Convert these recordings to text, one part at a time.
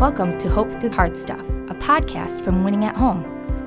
Welcome to Hope Through Hard Stuff, a podcast from Winning at Home.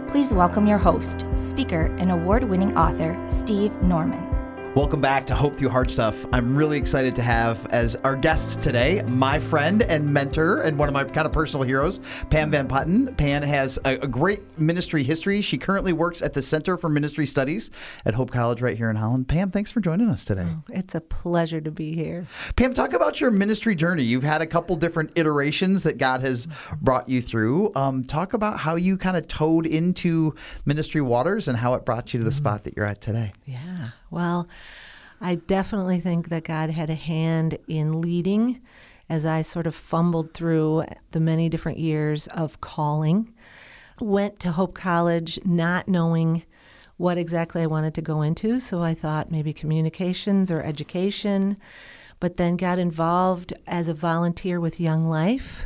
Please welcome your host, speaker, and award winning author, Steve Norman. Welcome back to Hope Through Hard Stuff. I'm really excited to have as our guest today my friend and mentor and one of my kind of personal heroes, Pam Van Putten. Pam has a, a, great ministry history. She currently works at the Center for Ministry Studies at Hope College right here in Holland. Pam, thanks for joining us today. Oh, it's a pleasure to be here. Pam, talk about your ministry journey. You've had a couple different iterations that God has brought you through. Um, talk about how you kind of towed into ministry waters and how it brought you to the mm-hmm. spot that you're at today. Yeah. Well, I definitely think that God had a hand in leading as I sort of fumbled through the many different years of calling. Went to Hope College not knowing what exactly I wanted to go into, so I thought maybe communications or education, but then got involved as a volunteer with Young Life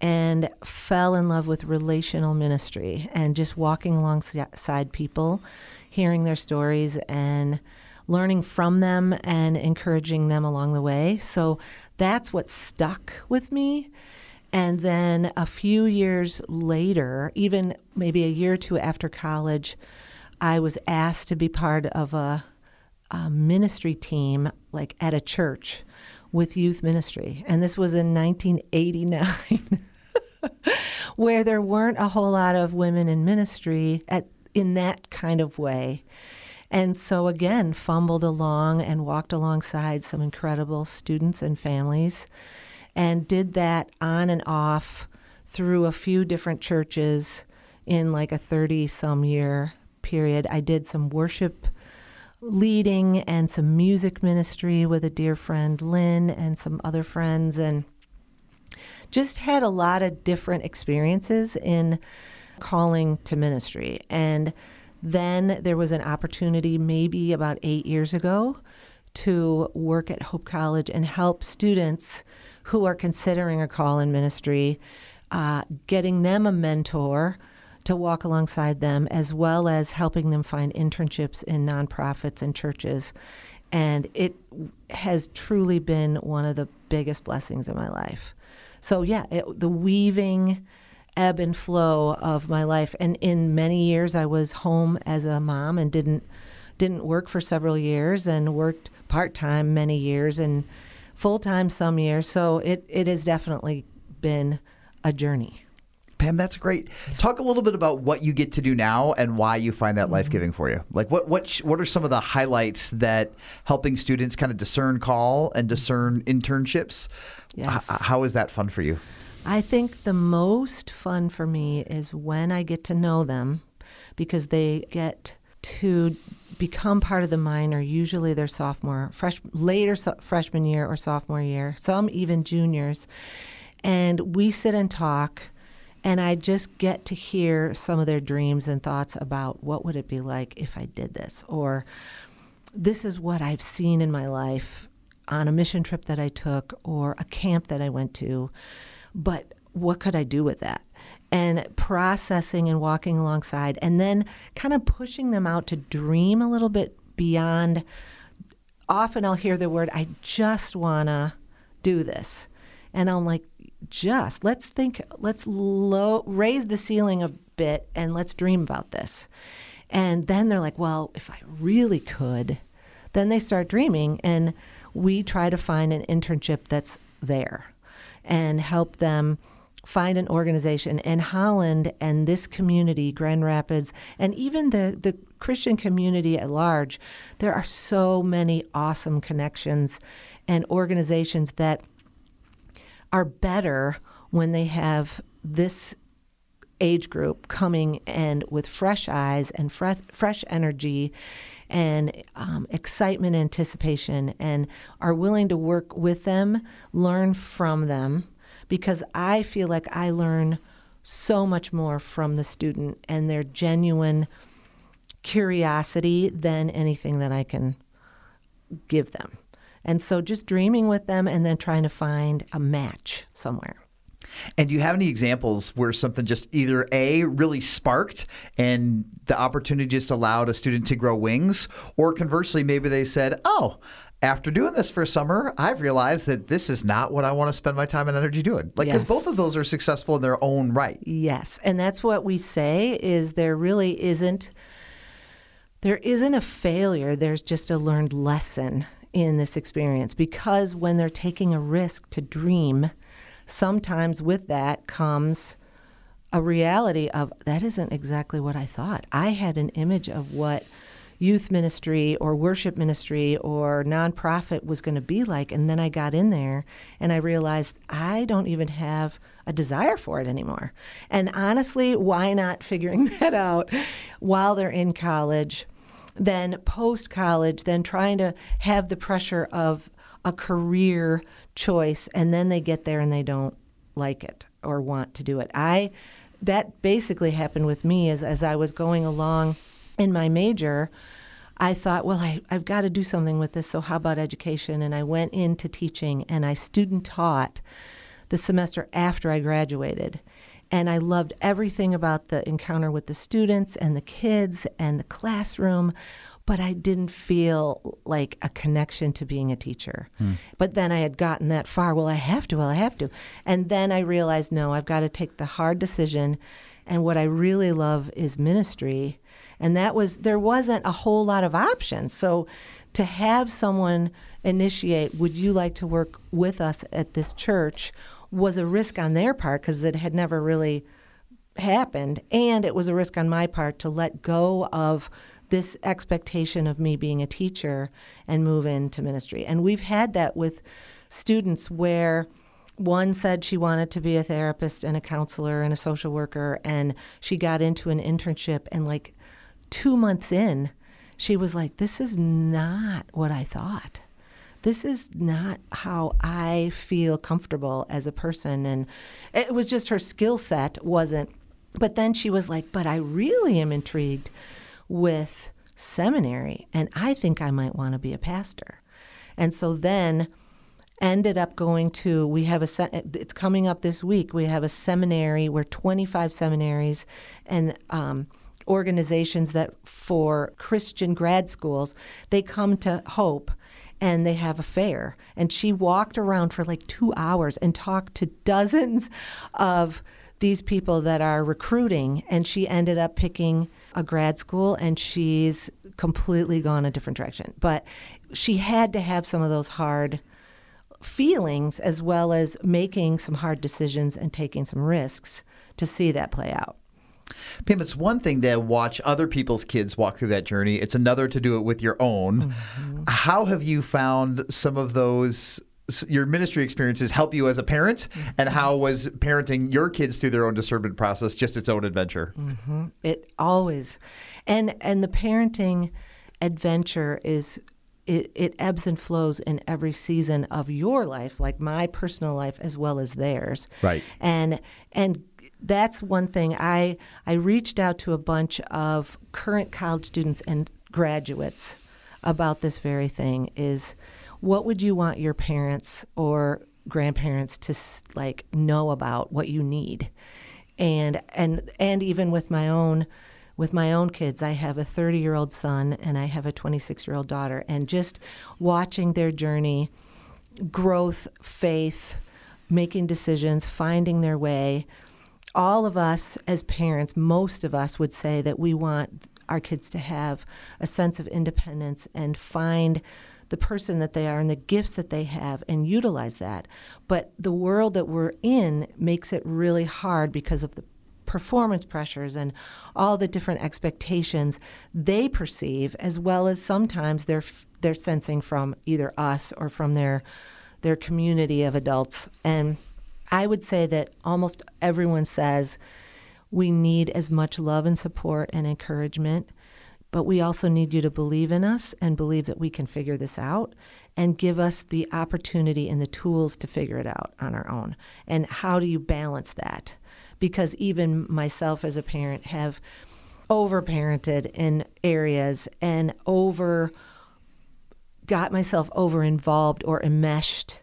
and fell in love with relational ministry and just walking alongside people hearing their stories and learning from them and encouraging them along the way. So that's what stuck with me. And then a few years later, even maybe a year or two after college, I was asked to be part of a, a ministry team, like at a church with youth ministry. And this was in 1989. where there weren't a whole lot of women in ministry at in that kind of way. And so, again, fumbled along and walked alongside some incredible students and families and did that on and off through a few different churches in like a 30 some year period. I did some worship leading and some music ministry with a dear friend, Lynn, and some other friends, and just had a lot of different experiences in calling to ministry. And then there was an opportunity, maybe about eight years ago, to work at Hope College and help students who are considering a call in ministry, uh, getting them a mentor to walk alongside them, as well as helping them find internships in nonprofits and churches. And it has truly been one of the biggest blessings in my life. So, yeah, it, the weaving ebb and flow of my life. And in many years, I was home as a mom and didn't didn't work for several years and worked part time many years and full time some years. So it it has definitely been a journey. Pam, that's great. Talk a little bit about what you get to do now and why you find that mm-hmm. life giving for you. Like, what what what are some of the highlights that helping students kind of discern call and discern internships? Yes. H- how is that fun for you? I think the most fun for me is when I get to know them because they get to become part of the minor. Usually their sophomore, fresh, later so, freshman year or sophomore year, some even juniors. And we sit and talk and I just get to hear some of their dreams and thoughts about what would it be like if I did this or this is what I've seen in my life on a mission trip that I took or a camp that I went to but what could I do with that? And processing and walking alongside, and then kind of pushing them out to dream a little bit beyond. Often I'll hear the word, I just want to do this. And I'm like, just let's think, let's low, raise the ceiling a bit and let's dream about this. And then they're like, well, if I really could, then they start dreaming. And we try to find an internship that's there and help them find an organization in Holland and this community, Grand Rapids, and even the, the Christian community at large, there are so many awesome connections and organizations that are better when they have this age group coming and with fresh eyes and fresh, fresh energy and um, excitement, anticipation, and are willing to work with them, learn from them, because I feel like I learn so much more from the student and their genuine curiosity than anything that I can give them. And so just dreaming with them and then trying to find a match somewhere. And do you have any examples where something just either A, really sparked and the opportunity just allowed a student to grow wings, or conversely, maybe they said, oh, after doing this for a summer, I've realized that this is not what I want to spend my time and energy doing. Like, because Yes. both of those are successful in their own right. Yes, and that's what we say is there really isn't there isn't a failure, there's just a learned lesson in this experience because when they're taking a risk to dream, sometimes with that comes a reality of that isn't exactly what I thought. I had an image of what youth ministry or worship ministry or nonprofit was going to be like. And then I got in there and I realized I don't even have a desire for it anymore. And honestly, why not figuring that out while they're in college? Then post college, then trying to have the pressure of a career choice, and then they get there and they don't like it or want to do it. I that basically happened with me as as I was going along in my major. I thought, well, I, I've got to do something with this. So how about education? And I went into teaching and I student taught the semester after I graduated. And I loved everything about the encounter with the students and the kids and the classroom, but I didn't feel like a connection to being a teacher. Hmm. But then I had gotten that far. Well, I have to, well, I have to. And then I realized, no, I've got to take the hard decision. And what I really love is ministry. And that was, there wasn't a whole lot of options. So to have someone initiate, would you like to work with us at this church? Was a risk on their part because it had never really happened. And it was a risk on my part to let go of this expectation of me being a teacher and move into ministry. And we've had that with students where one said she wanted to be a therapist and a counselor and a social worker, and she got into an internship. And like two months in, she was like, This is not what I thought this is not how I feel comfortable as a person. And it was just her skill set wasn't. But then she was like, but I really am intrigued with seminary, and I think I might want to be a pastor. And so then ended up going to we have a it's coming up this week we have a seminary where 25 seminaries and um, organizations that for christian grad schools they come to hope and they have a fair. And she walked around for like two hours and talked to dozens of these people that are recruiting. And she ended up picking a grad school and she's completely gone a different direction. But she had to have some of those hard feelings as well as making some hard decisions and taking some risks to see that play out. Pam, it's one thing to watch other people's kids walk through that journey. It's another to do it with your own. Mm-hmm. How have you found some of those your ministry experiences help you as a parent, mm-hmm. and how was parenting your kids through their own discernment process just its own adventure? Mm-hmm. It always, and and the parenting adventure is it, it ebbs and flows in every season of your life, like my personal life as well as theirs. Right. And and that's one thing I I reached out to a bunch of current college students and graduates about this very thing is what would you want your parents or grandparents to like know about what you need and and and even with my own with my own kids i have a 30 year old son and i have a 26 year old daughter and just watching their journey growth faith making decisions finding their way all of us as parents most of us would say that we want our kids to have a sense of independence and find the person that they are and the gifts that they have and utilize that. But the world that we're in makes it really hard because of the performance pressures and all the different expectations they perceive as well as sometimes they're they're sensing from either us or from their their community of adults and I would say that almost everyone says we need as much love and support and encouragement but we also need you to believe in us and believe that we can figure this out and give us the opportunity and the tools to figure it out on our own. And how do you balance that? Because even myself as a parent have overparented in areas and over got myself over involved or enmeshed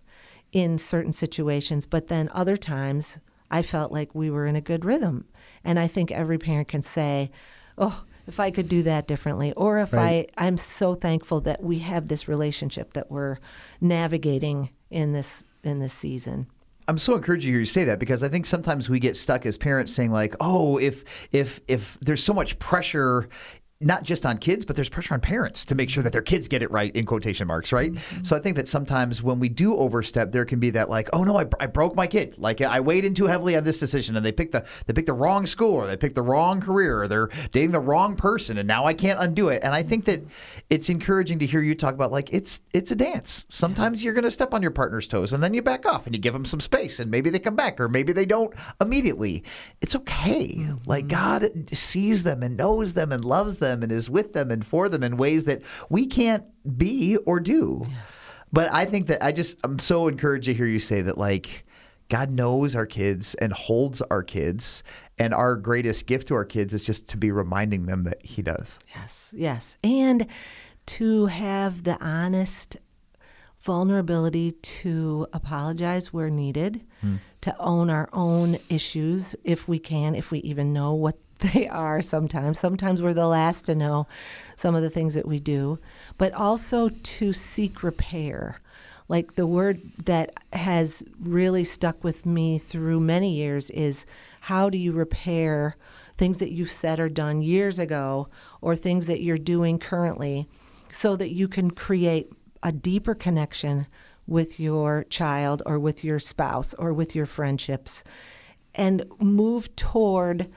in certain situations, but then other times I felt like we were in a good rhythm. And I think every parent can say, oh, if I could do that differently, or if Right. I I'm so thankful that we have this relationship that we're navigating in this in this season. I'm so encouraged to hear you say that because I think sometimes we get stuck as parents saying like, "Oh, if if if there's so much pressure not just on kids, but there's pressure on parents to make sure that their kids get it right in quotation marks, right? Mm-hmm. So I think that sometimes when we do overstep, there can be that like, oh no, I, I broke my kid. Like I weighed in too heavily on this decision, and they picked the they picked the wrong school, or they picked the wrong career, or they're dating the wrong person, and now I can't undo it. And I think that it's encouraging to hear you talk about like it's it's a dance. Sometimes you're going to step on your partner's toes, and then you back off and you give them some space, and maybe they come back, or maybe they don't immediately. It's okay. Like mm-hmm. God sees them and knows them and loves them and is with them and for them in ways that we can't be or do. But I think that I just I'm so encouraged to hear you say that like God knows our kids and holds our kids and our greatest gift to our kids is just to be reminding them that he does. Yes, yes. And to have the honest vulnerability to apologize where needed, hmm. to own our own issues if we can, if we even know what they are sometimes. Sometimes we're the last to know some of the things that we do, but also to seek repair. Like the word that has really stuck with me through many years is how do you repair things that you've said or done years ago or things that you're doing currently so that you can create a deeper connection with your child or with your spouse or with your friendships and move toward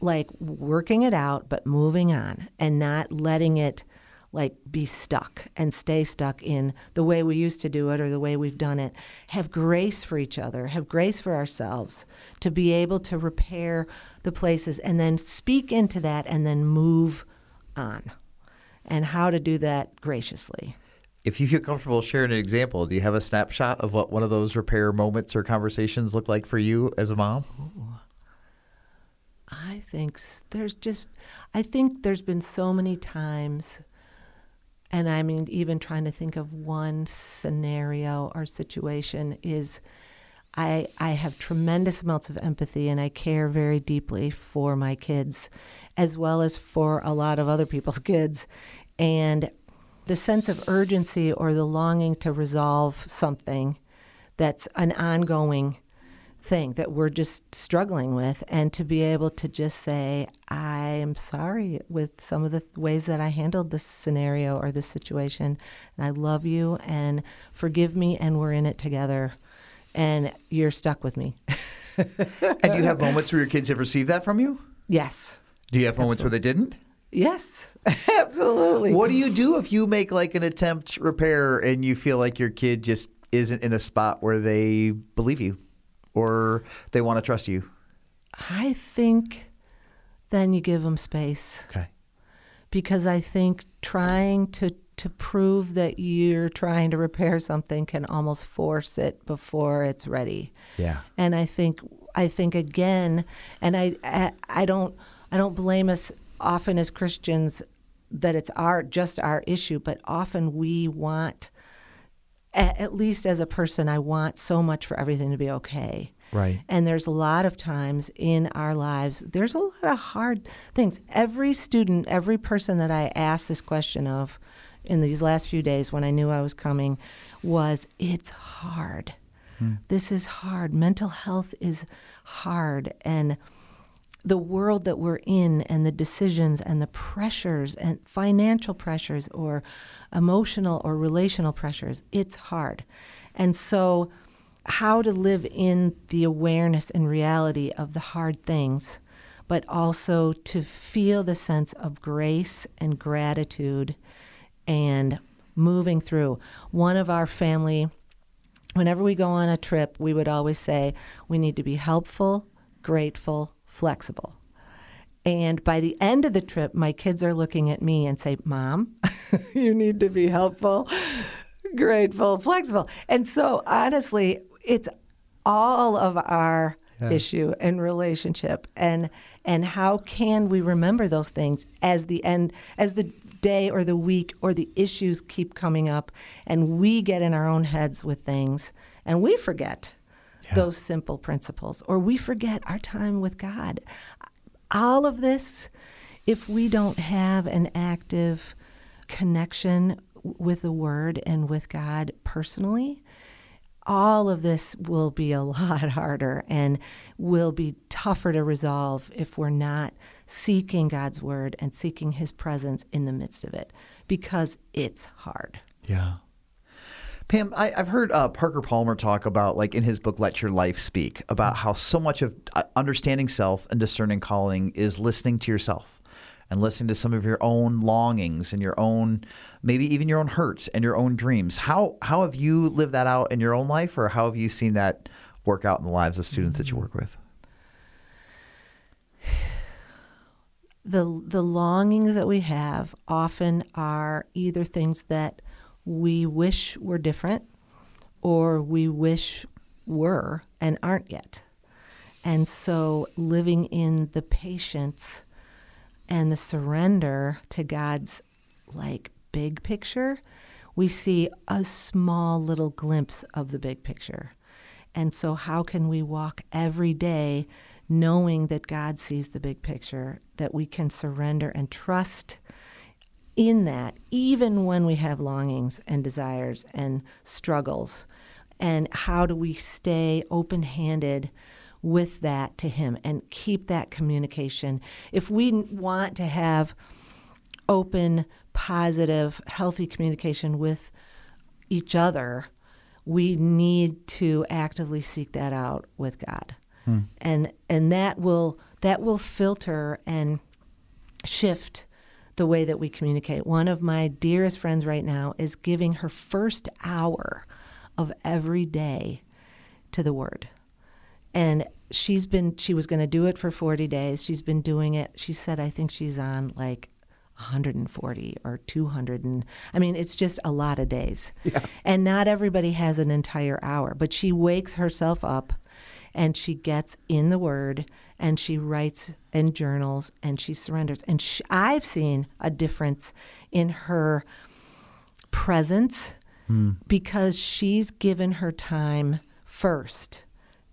like working it out but moving on and not letting it like be stuck and stay stuck in the way we used to do it or the way we've done it. Have grace for each other. Have grace for ourselves to be able to repair the places and then speak into that and then move on. And how to do that graciously. If you feel comfortable sharing an example, do you have a snapshot of what one of those repair moments or conversations look like for you as a mom? I think there's just, I think there's been so many times, and I mean, even trying to think of one scenario or situation is I, I have tremendous amounts of empathy and I care very deeply for my kids as well as for a lot of other people's kids. And the sense of urgency or the longing to resolve something that's an ongoing thing that we're just struggling with and to be able to just say i am sorry with some of the ways that i handled this scenario or this situation and i love you and forgive me and we're in it together and you're stuck with me. And do you have moments where your kids have received that from you? yes. Do you have moments where they didn't? yes. Absolutely. What do you do if you make like an attempt repair and you feel like your kid just isn't in a spot where they believe you or they want to trust you? i think then you give them space Okay. because I think trying to to prove that you're trying to repair something can almost force it before it's ready. Yeah. And I think I think again, and I I, I don't I don't blame us often as Christians that it's our just our issue, but often we want a- at least as a person I want so much for everything to be okay. Right. And there's a lot of times in our lives, there's a lot of hard things. Every student, every person that I asked this question of in these last few days when I knew I was coming was, it's hard. Hmm. This is hard. Mental health is hard. And the world that we're in and the decisions and the pressures and financial pressures or emotional or relational pressures, it's hard. And so, how to live in the awareness and reality of the hard things, but also to feel the sense of grace and gratitude and moving through. One of our family whenever we go on a trip, we would always say we need to be helpful, grateful, flexible. And by the end of the trip, my kids are looking at me and say, Mom, you need to be helpful, grateful, flexible. And so honestly, it's all of our Yeah. issue and relationship and and how can we remember those things as the end as the day or the week or the issues keep coming up and we get in our own heads with things and we forget those simple principles or we forget our time with God all of this if we don't have an active connection with the Word and with God personally, all of this will be a lot harder and will be tougher to resolve if we're not seeking God's Word and seeking His presence in the midst of it because it's hard. Yeah. Pam, I, have heard uh, Parker Palmer talk about, like in his book, Let Your Life Speak, about how so much of uh, understanding self and discerning calling is listening to yourself and listening to some of your own longings and your own, maybe even your own hurts and your own dreams. How, how have you lived that out in your own life, or how have you seen that work out in the lives of students mm-hmm. that you work with? The, the longings that we have often are either things that we wish were different or we wish were and aren't yet. And so living in the patience and the surrender to God's like big picture, we see a small little glimpse of the big picture. And so, how can we walk every day knowing that God sees the big picture, that we can surrender and trust in that, even when we have longings and desires and struggles. And how do we stay open handed with that to Him and keep that communication? If we want to have open, positive, healthy communication with each other, we need to actively seek that out with God. Hmm. And and that will that will filter and shift the way that we communicate. One of my dearest friends right now is giving her first hour of every day to the word. And she's been she was going to do it for 40 days. She's been doing it. She said I think she's on like 140 or 200 and I mean it's just a lot of days. Yeah. And not everybody has an entire hour, but she wakes herself up and she gets in the word and she writes and journals and she surrenders. And she, I've seen a difference in her presence mm. because she's given her time first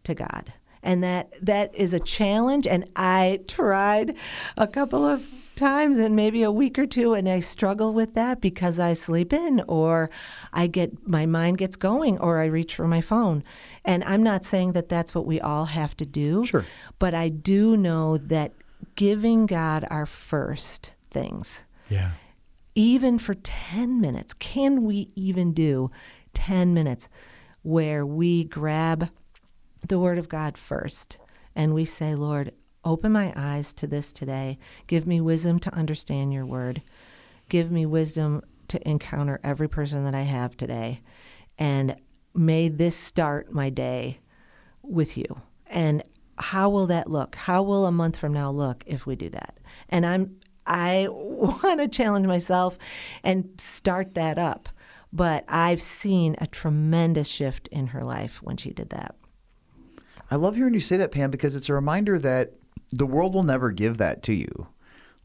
to God. And that that is a challenge and I tried a couple of times and maybe a week or two and I struggle with that because I sleep in or I get my mind gets going or I reach for my phone. And I'm not saying that that's what we all have to do. Sure. But I do know that giving God our first things. Yeah. Even for 10 minutes, can we even do 10 minutes where we grab the word of God first and we say, Lord, Open my eyes to this today. Give me wisdom to understand your word. Give me wisdom to encounter every person that I have today. And may this start my day with you. And how will that look? How will a month from now look if we do that? And I'm I want to challenge myself and start that up. But I've seen a tremendous shift in her life when she did that. I love hearing you say that, Pam, because it's a reminder that the world will never give that to you.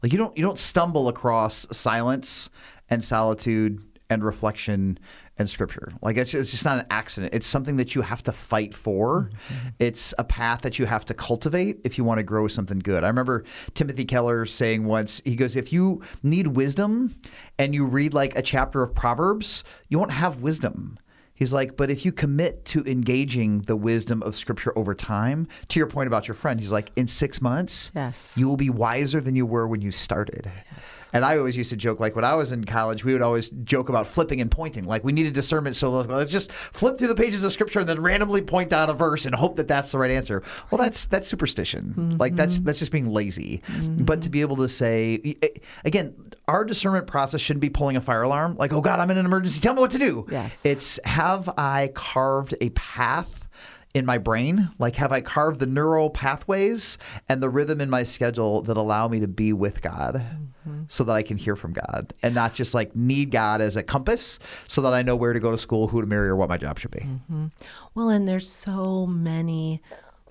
Like you don't you don't stumble across silence and solitude and reflection and scripture. Like it's just, it's just not an accident. It's something that you have to fight for. Mm-hmm. It's a path that you have to cultivate if you want to grow something good. I remember Timothy Keller saying once, he goes, if you need wisdom and you read like a chapter of Proverbs, you won't have wisdom. He's like, but if you commit to engaging the wisdom of Scripture over time, to your point about your friend, he's like, in six months, yes, you will be wiser than you were when you started. Yes. And I always used to joke, like when I was in college, we would always joke about flipping and pointing. Like we needed discernment, so let's just flip through the pages of Scripture and then randomly point out a verse and hope that that's the right answer. Well, that's that's superstition. Mm-hmm. Like that's that's just being lazy. Mm-hmm. But to be able to say, again, our discernment process shouldn't be pulling a fire alarm. Like, oh God, I'm in an emergency. Tell me what to do. Yes. It's have I carved a path in my brain? Like, have I carved the neural pathways and the rhythm in my schedule that allow me to be with God mm-hmm. so that I can hear from God and not just like need God as a compass so that I know where to go to school, who to marry, or what my job should be? Mm-hmm. Well, and there's so many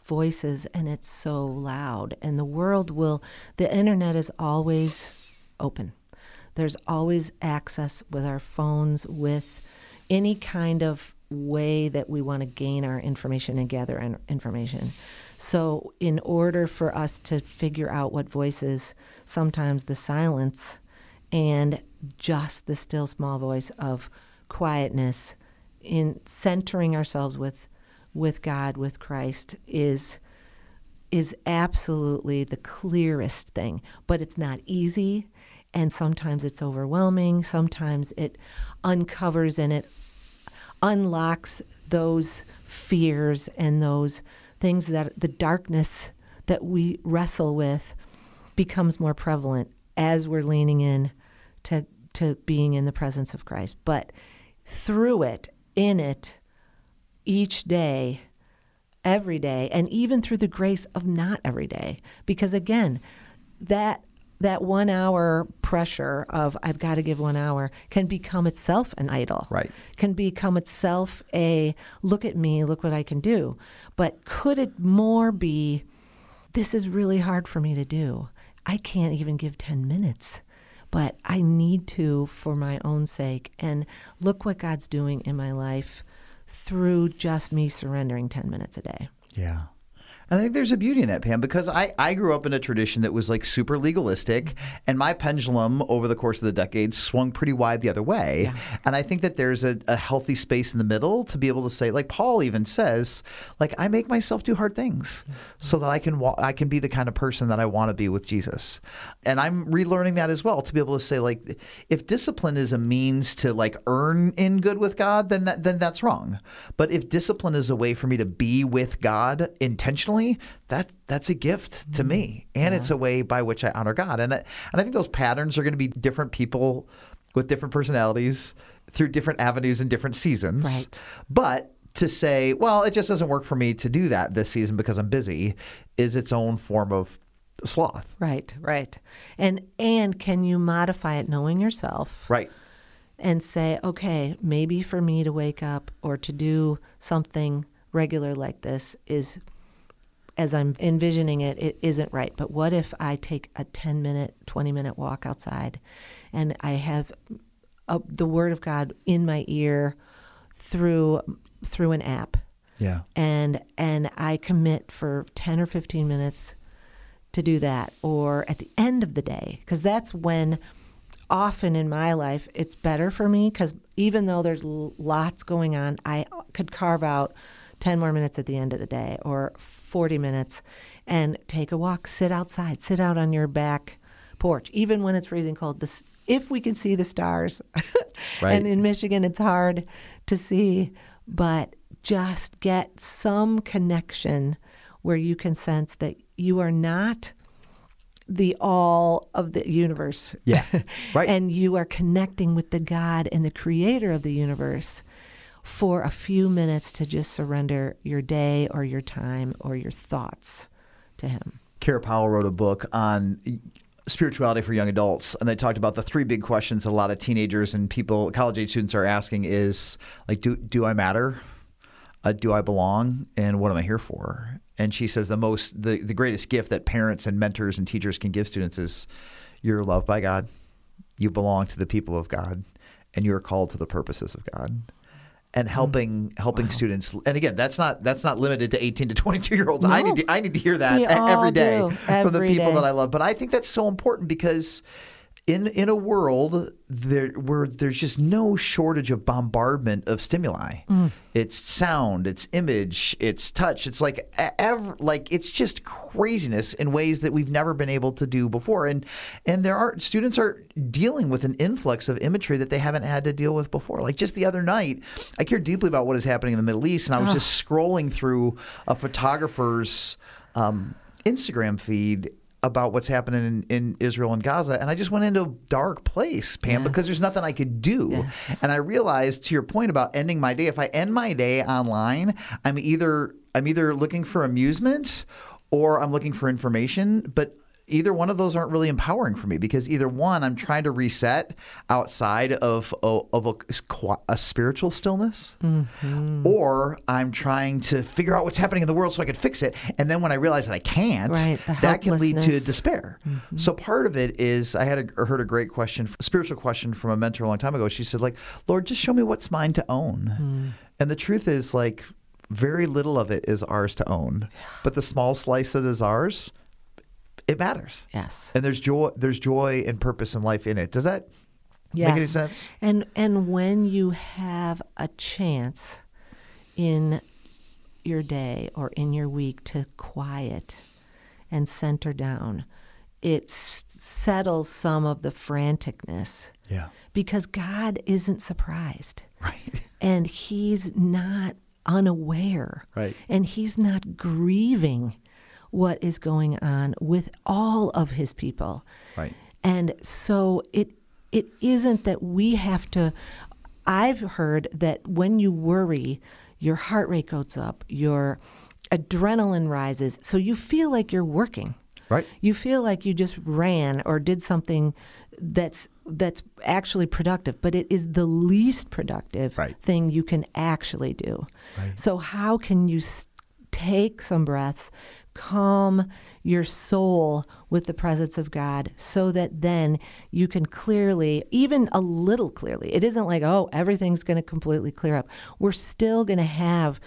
voices and it's so loud, and the world will, the internet is always open. There's always access with our phones, with any kind of way that we want to gain our information and gather information. So, in order for us to figure out what voices, sometimes the silence and just the still small voice of quietness in centering ourselves with with God, with Christ is is absolutely the clearest thing, but it's not easy and sometimes it's overwhelming, sometimes it uncovers and it unlocks those fears and those things that the darkness that we wrestle with becomes more prevalent as we're leaning in to to being in the presence of Christ. But through it, in it, each day, every day, and even through the grace of not every day. Because again, that that one hour pressure of I've got to give one hour can become itself an idol. Right. Can become itself a look at me, look what I can do. But could it more be this is really hard for me to do? I can't even give 10 minutes, but I need to for my own sake. And look what God's doing in my life through just me surrendering 10 minutes a day. Yeah. And I think there's a beauty in that, Pam, because I, I grew up in a tradition that was like super legalistic, mm-hmm. and my pendulum over the course of the decades swung pretty wide the other way. Yeah. And I think that there's a, a healthy space in the middle to be able to say, like Paul even says, like I make myself do hard things mm-hmm. so that I can wa- I can be the kind of person that I want to be with Jesus. And I'm relearning that as well to be able to say, like, if discipline is a means to like earn in good with God, then that then that's wrong. But if discipline is a way for me to be with God intentionally that that's a gift to me, mm-hmm. and it's a way by which I honor God. And I, and I think those patterns are going to be different people with different personalities through different avenues and different seasons. Right. But to say, well, it just doesn't work for me to do that this season because I'm busy, is its own form of sloth. Right, right. And and can you modify it knowing yourself? Right. and say, okay, maybe for me to wake up or to do something regular like this is, as I'm envisioning it, it isn't right. But what if I take a 10 minute, 20 minute walk outside and I have a, the Word of God in my ear through through an app Yeah. and and I commit for 10 or 15 minutes to do that or at the end of the day because that's when often in my life it's better for me cuz even though there's lots going on I could carve out 10 more minutes at the end of the day or 40 minutes and take a walk sit outside sit out on your back porch even when it's freezing cold the, if we can see the stars Right. and in Michigan it's hard to see but just get some connection where you can sense that you are not the all of the universe. Yeah, right. and you are connecting with the God and the creator of the universe for a few minutes to just surrender your day or your time or your thoughts to Him. Kara Powell wrote a book on spirituality for young adults, and they talked about the three big questions a lot of teenagers and people, college age students, are asking: is like, do do I matter? Uh, do I belong? And what am I here for? And she says the most, the, the greatest gift that parents and mentors and teachers can give students is you're loved by God, you belong to the people of God, and you are called to the purposes of God. And mm. helping helping students, and again, that's not that's not limited to eighteen to twenty two year olds. I need to I need to hear that every day do, from the people day. that I love. But I think that's so important because in in a world there where there's just no shortage of bombardment of stimuli. Mm. It's sound, it's image, it's touch. It's like ev- like it's just craziness in ways that we've never been able to do before. And and there are students are dealing with an influx of imagery that they haven't had to deal with before. Like just the other night, I care deeply about what is happening in the Middle East, and I was just scrolling through a photographer's um, Instagram feed about what's happening in, in Israel and Gaza, and I just went into a dark place, Pam, because there's nothing I could do. Yes. And I realized, to your point about ending my day, if I end my day online, I'm either I'm either looking for amusement or I'm looking for information, but either one of those aren't really empowering for me because either one I'm trying to reset outside of of, of a, a spiritual stillness Mm-hmm. or I'm trying to figure out what's happening in the world so I can fix it and then when I realize that I can't Right, that can lead to despair Mm-hmm. so part of it is I had a, heard a great question a spiritual question from a mentor a long time ago she said like Lord just show me what's mine to own Mm. and the truth is like very little of it is ours to own, but the small slice that is ours, it matters. Yes. And there's joy. There's joy and purpose in life in it. Does that Yes. make any sense? And and when you have a chance in your day or in your week to quiet and center down, it s- settles some of the franticness Yeah. because God isn't surprised Right. and he's not unaware Right. and he's not grieving what is going on with all of his people Right. and so it it isn't that we have to I've heard that when you worry, your heart rate goes up, your adrenaline rises, so you feel like you're working. Right. You feel like you just ran or did something that's that's actually productive, but it is the least productive Right. thing you can actually do. Right. So how can you s- take some breaths, calm your soul with the presence of God so that then you can clearly, even a little clearly, it isn't like, oh, everything's going to completely clear up. We're still going to have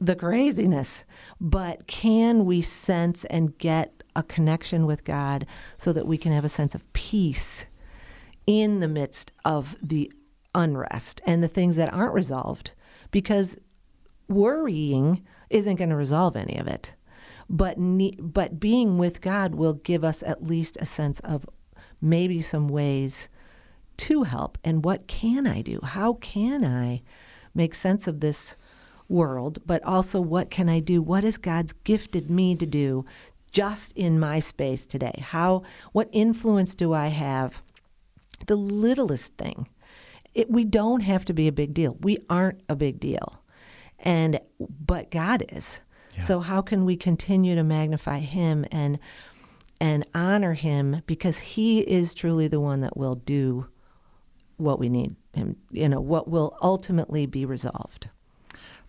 the craziness, but can we sense and get a connection with God so that we can have a sense of peace in the midst of the unrest and the things that aren't resolved? Because worrying isn't going to resolve any of it. But ne- but being with God will give us at least a sense of maybe some ways to help. And what can I do? How can I make sense of this world? But also, what can I do? What has God's gifted me to do just in my space today? How? What influence do I have? The littlest thing. It, we don't have to be a big deal. We aren't a big deal, and but God is. So how can we continue to magnify Him and and honor Him because He is truly the one that will do what we need Him. You know what will ultimately be resolved.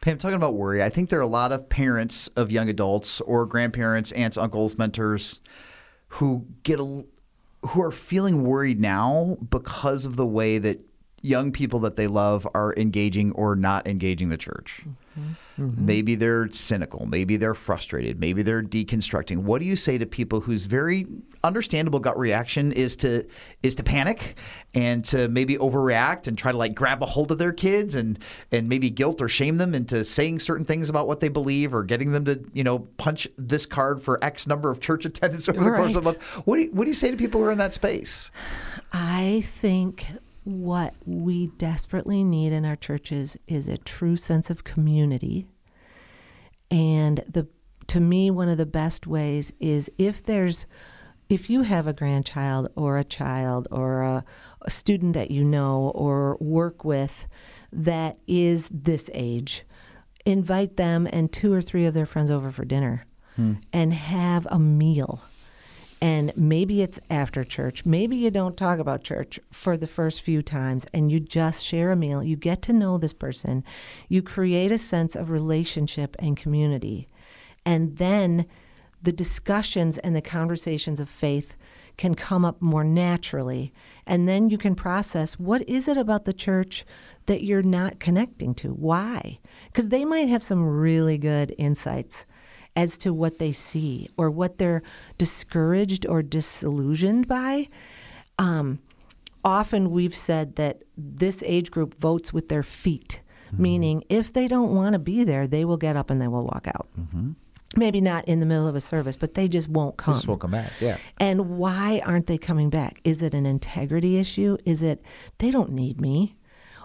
Pam, talking about worry, I think there are a lot of parents of young adults or grandparents, aunts, uncles, mentors who get a, who are feeling worried now because of the way that young people that they love are engaging or not engaging the church. Mm. Mm-hmm. Maybe they're cynical. Maybe they're frustrated. Maybe they're deconstructing. What do you say to people whose very understandable gut reaction is to is to panic and to maybe overreact and try to like grab a hold of their kids and and maybe guilt or shame them into saying certain things about what they believe or getting them to you know punch this card for X number of church attendance over the course of a month? What do you, what do you say to people who are in that space? I think what we desperately need in our churches is a true sense of community. And the to me one of the best ways is if there's if you have a grandchild or a child or a, a student that you know or work with that is this age, invite them and two or three of their friends over for dinner hmm. and have a meal. And maybe it's after church. Maybe you don't talk about church for the first few times and you just share a meal. You get to know this person. You create a sense of relationship and community. And then the discussions and the conversations of faith can come up more naturally. And then you can process what is it about the church that you're not connecting to? Why? Because they might have some really good insights as to what they see or what they're discouraged or disillusioned by. Um, often we've said that this age group votes with their feet, meaning if they don't want to be there, they will get up and they will walk out. Maybe not in the middle of a service, but they just won't come. Just won't come back. Yeah. And why aren't they coming back? Is it an integrity issue? Is it they don't need me?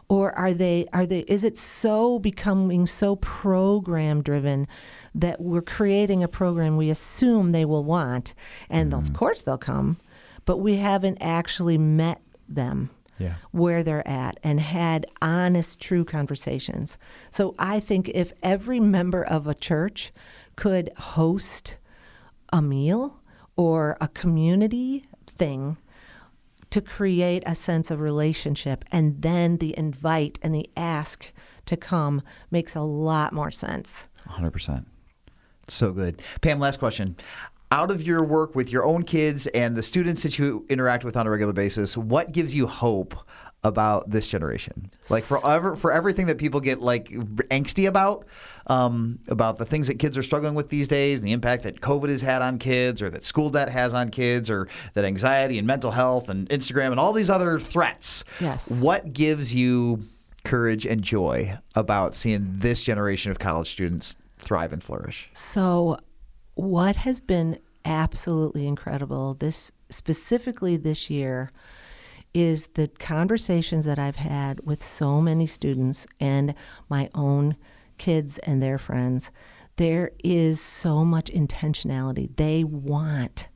Or are they are they is it so becoming so program driven that we're creating a program we assume they will want and of mm. course they'll come, but we haven't actually met them Yeah. where they're at and had honest, true conversations. So I think if every member of a church could host a meal or a community thing to create a sense of relationship and then the invite and the ask to come makes a lot more sense. 100%. So good. Pam, last question. Out of your work with your own kids and the students that you interact with on a regular basis, what gives you hope about this generation? Like for ever, for everything that people get like angsty about, um, about the things that kids are struggling with these days, and the impact that COVID has had on kids, or that school debt has on kids, or that anxiety and mental health and Instagram and all these other threats. Yes. What gives you courage and joy about seeing this generation of college students thrive and flourish? So, what has been absolutely incredible this specifically this year is the conversations that I've had with so many students and my own kids and their friends. There is so much intentionality. They want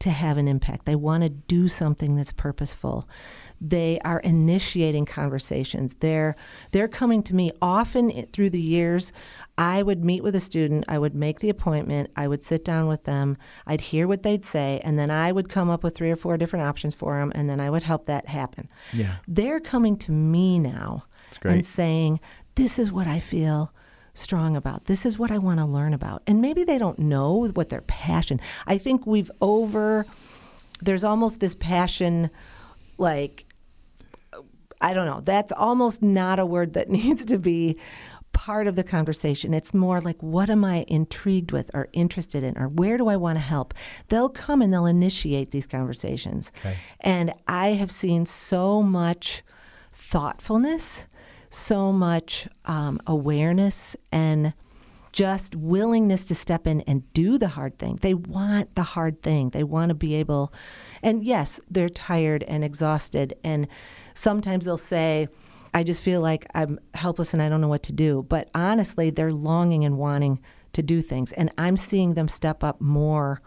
to have an impact. They want to do something that's purposeful. They are initiating conversations. They're they're coming to me often through the years. I would meet with a student, I would make the appointment, I would sit down with them, I'd hear what they'd say, and then I would come up with three or four different options for them and then I would help that happen. Yeah. They're coming to me now and saying, "This is what I feel strong about. This is what I want to learn about. And maybe they don't know what their passion. I think we've over there's almost this passion like I don't know. That's almost not a word that needs to be part of the conversation. It's more like what am I intrigued with or interested in or where do I want to help? They'll come and they'll initiate these conversations. Okay. And I have seen so much thoughtfulness so much um, awareness and just willingness to step in and do the hard thing. They want the hard thing. They want to be able, and yes, they're tired and exhausted. And sometimes they'll say, I just feel like I'm helpless and I don't know what to do. But honestly, they're longing and wanting to do things. And I'm seeing them step up more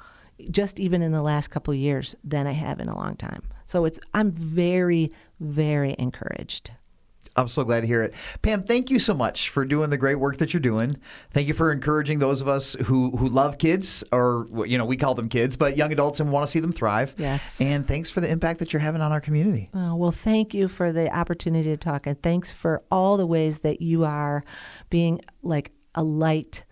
just even in the last couple years than I have in a long time. So it's I'm very, very encouraged. I'm so glad to hear it. Pam, thank you so much for doing the great work that you're doing. Thank you for encouraging those of us who, who love kids, or, you know, we call them kids, but young adults and want to see them thrive. Yes. And thanks for the impact that you're having on our community. Oh, well, thank you for the opportunity to talk, and thanks for all the ways that you are being like a light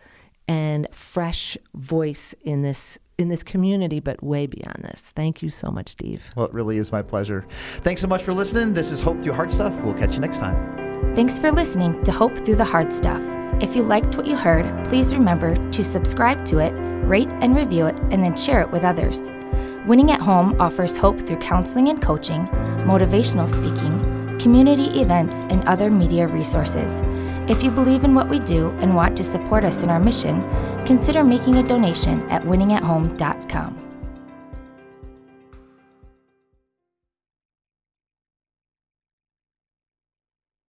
and fresh voice in this in this community, but way beyond this. Thank you so much, Steve. Well, it really is my pleasure. Thanks so much for listening. This is Hope Through Hard Stuff. We'll catch you next time. Thanks for listening to Hope Through the Hard Stuff. If you liked what you heard, please remember to subscribe to it, rate and review it, and then share it with others. Winning at Home offers hope through counseling and coaching, motivational speaking, community events, and other media resources. If you believe in what we do and want to support us in our mission, consider making a donation at winningathome.com.